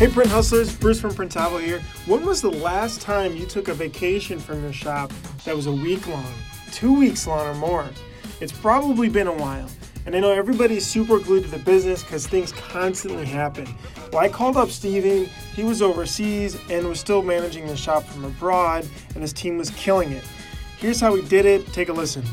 Hey, print hustlers, Bruce from Printavo here. When was the last time you took a vacation from your shop that was a week long, two weeks long, or more? It's probably been a while. And I know everybody's super glued to the business because things constantly happen. Well, I called up Steven. He was overseas and was still managing the shop from abroad, and his team was killing it. Here's how he did it. Take a listen.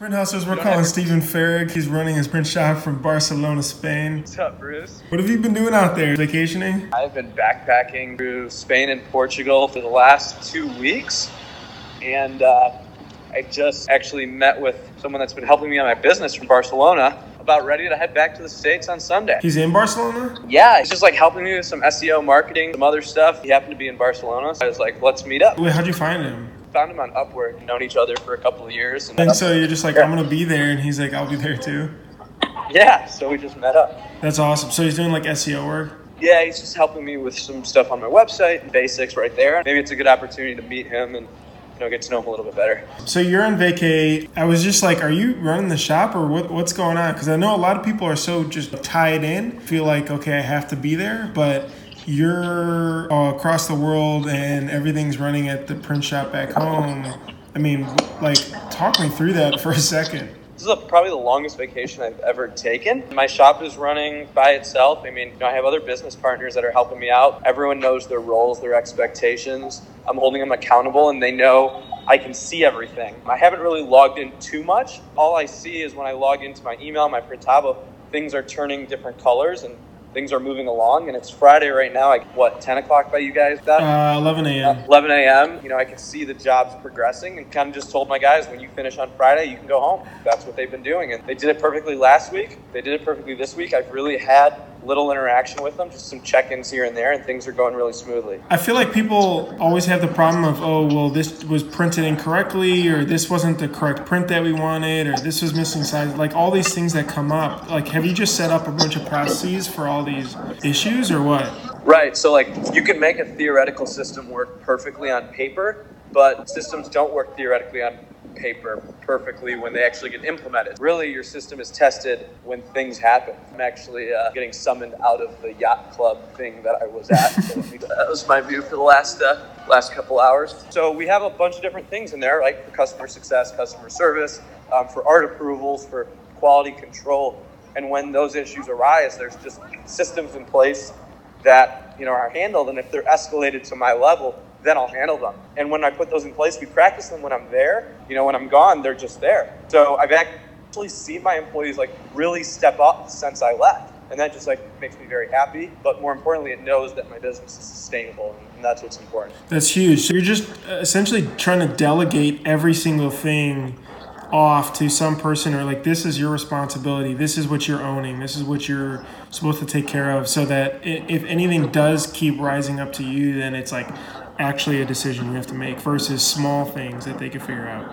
Print hustlers, we're calling Steven Farag. He's running his print shop from Barcelona, Spain. What's up, Bruce? What have you been doing out there? Vacationing? I've been backpacking through Spain and Portugal for the last two weeks, and uh, I just actually met with someone that's been helping me on my business from Barcelona. About ready to head back to the States on Sunday. He's in Barcelona? Yeah, he's just like helping me with some SEO marketing, some other stuff. He happened to be in Barcelona, so I was like, let's meet up. Wait, how'd you find him? Found him on Upwork, known each other for a couple of years. And so you're just like, I'm gonna be there, and he's like, I'll be there too. Yeah, so we just met up. That's awesome. So he's doing like SEO work. Yeah, he's just helping me with some stuff on my website, basics right there. Maybe it's a good opportunity to meet him and you know get to know him a little bit better. So you're on vacay. I was just like, are you running the shop or what, what's going on? Because I know a lot of people are so just tied in, feel like okay, I have to be there, but you're uh, across the world and everything's running at the print shop back home. I mean, like, talk me through that for a second. This is a, probably the longest vacation I've ever taken. My shop is running by itself. I mean, you know, I have other business partners that are helping me out. Everyone knows their roles, their expectations. I'm holding them accountable, and they know I can see everything. I haven't really logged in too much. All I see is when I log into my email, my Printavo, things are turning different colors, and things are moving along and it's friday right now like what 10 o'clock by you guys uh, 11 a.m uh, 11 a.m you know i can see the jobs progressing and kind of just told my guys when you finish on friday you can go home. That's what they've been doing and they did it perfectly last week. They did it perfectly this week. I've really had little interaction with them just some check-ins here and there and things are going really smoothly i feel like people always have the problem of oh well this was printed incorrectly or this wasn't the correct print that we wanted or this was missing size like all these things that come up like have you just set up a bunch of processes for all these issues or what? Right. So, like, you can make a theoretical system work perfectly on paper, but systems don't work theoretically on paper perfectly when they actually get implemented. Really, your system is tested when things happen. I'm actually uh, getting summoned out of the yacht club thing that I was at. that was my view for the last uh, last couple hours. So we have a bunch of different things in there, like for customer success, customer service, um, for art approvals, for quality control. And when those issues arise, there's just systems in place that you know are handled. And if they're escalated to my level, then I'll handle them. And when I put those in place, we practice them when I'm there. You know, when I'm gone, they're just there. So I've actually seen my employees like really step up since I left. And that just like makes me very happy. But more importantly, it knows that my business is sustainable, and that's what's important. That's huge. So you're just uh, essentially trying to delegate every single thing off to some person or like this is your responsibility this is what you're owning this is what you're supposed to take care of so that if anything does keep rising up to you then it's like actually a decision you have to make versus small things that they can figure out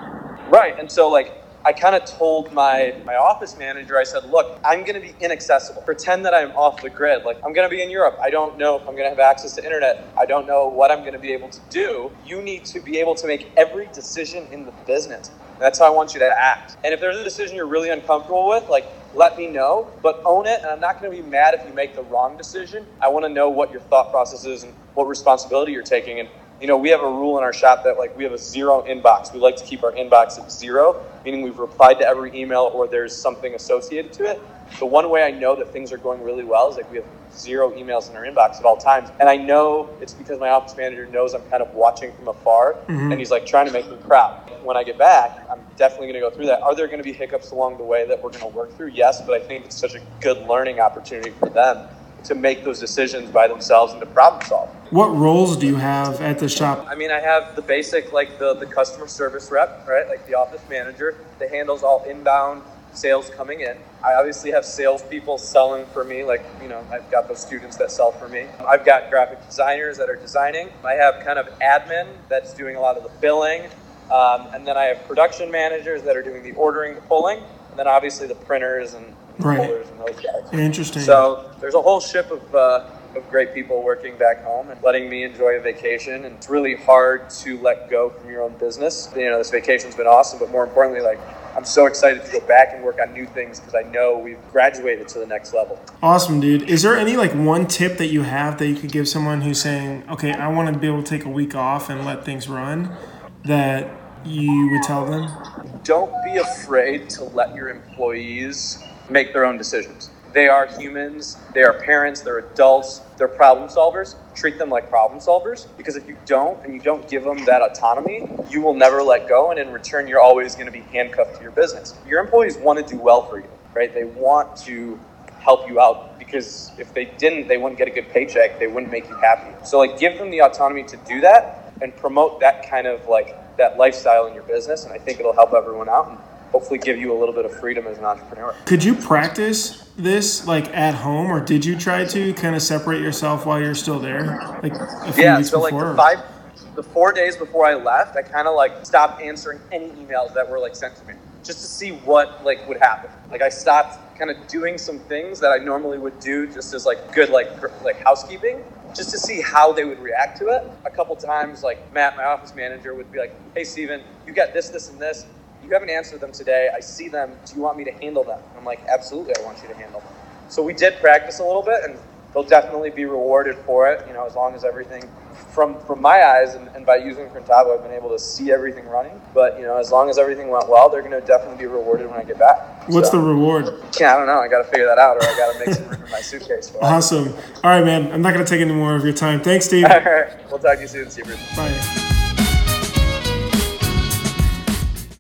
right and so like I kind of told my, my office manager, I said, look, I'm going to be inaccessible. Pretend that I'm off the grid. Like, I'm going to be in Europe. I don't know if I'm going to have access to internet. I don't know what I'm going to be able to do. You need to be able to make every decision in the business. That's how I want you to act. And if there's a decision you're really uncomfortable with, like let me know, but own it. And I'm not going to be mad if you make the wrong decision. I want to know what your thought process is and what responsibility you're taking. And you know, we have a rule in our shop that like we have a zero inbox. We like to keep our inbox at zero, meaning we've replied to every email or there's something associated to it. The one way I know that things are going really well is like we have zero emails in our inbox at all times. And I know it's because my office manager knows I'm kind of watching from afar mm-hmm. and he's like trying to make me proud. When I get back, I'm definitely going to go through that. Are there going to be hiccups along the way that we're going to work through? Yes, but I think it's such a good learning opportunity for them to make those decisions by themselves and to problem solve. What roles do you have at the shop? I mean, I have the basic, like the, the customer service rep, right? Like the office manager that handles all inbound sales coming in. I obviously have salespeople selling for me, like, you know, I've got those students that sell for me. I've got graphic designers that are designing. I have kind of admin that's doing a lot of the billing. Um, and then I have production managers that are doing the ordering, the pulling. And then obviously the printers and right. pullers and those guys. Interesting. So there's a whole ship of, uh, of great people working back home and letting me enjoy a vacation. And it's really hard to let go from your own business. You know, this vacation's been awesome, but more importantly, like, I'm so excited to go back and work on new things because I know we've graduated to the next level. Awesome, dude. Is there any like one tip that you have that you could give someone who's saying, okay, I want to be able to take a week off and let things run that you would tell them? Don't be afraid to let your employees make their own decisions. They are humans, they are parents, they're adults, they're problem solvers. Treat them like problem solvers because if you don't and you don't give them that autonomy, you will never let go. And in return, you're always going to be handcuffed to your business. Your employees want to do well for you, right? They want to help you out because if they didn't, they wouldn't get a good paycheck, they wouldn't make you happy. So, like, give them the autonomy to do that and promote that kind of like that lifestyle in your business. And I think it'll help everyone out. And hopefully give you a little bit of freedom as an entrepreneur. Could you practice this like at home, or did you try to kind of separate yourself while you're still there, like a few yeah, weeks so before? like the five, the four days before I left, I kind of like stopped answering any emails that were like sent to me, just to see what like would happen. Like I stopped kind of doing some things that I normally would do, just as like good like gr- like housekeeping, just to see how they would react to it. A couple times, like Matt, my office manager, would be like, "Hey, Steven, you got this, this, and this." You haven't answered them today. I see them. Do you want me to handle them? I'm like, absolutely, I want you to handle them. So we did practice a little bit, and they'll definitely be rewarded for it. You know, as long as everything, from from my eyes, and, and by using Printavo, I've been able to see everything running. But you know, as long as everything went well, they're going to definitely be rewarded when I get back. What's So, the reward? Yeah, I don't know. I got to figure that out, or I got to make some room in my suitcase. For. Awesome. All right, man. I'm not gonna take any more of your time. Thanks, Steve. All right, we'll talk to you soon, Steve. Bye.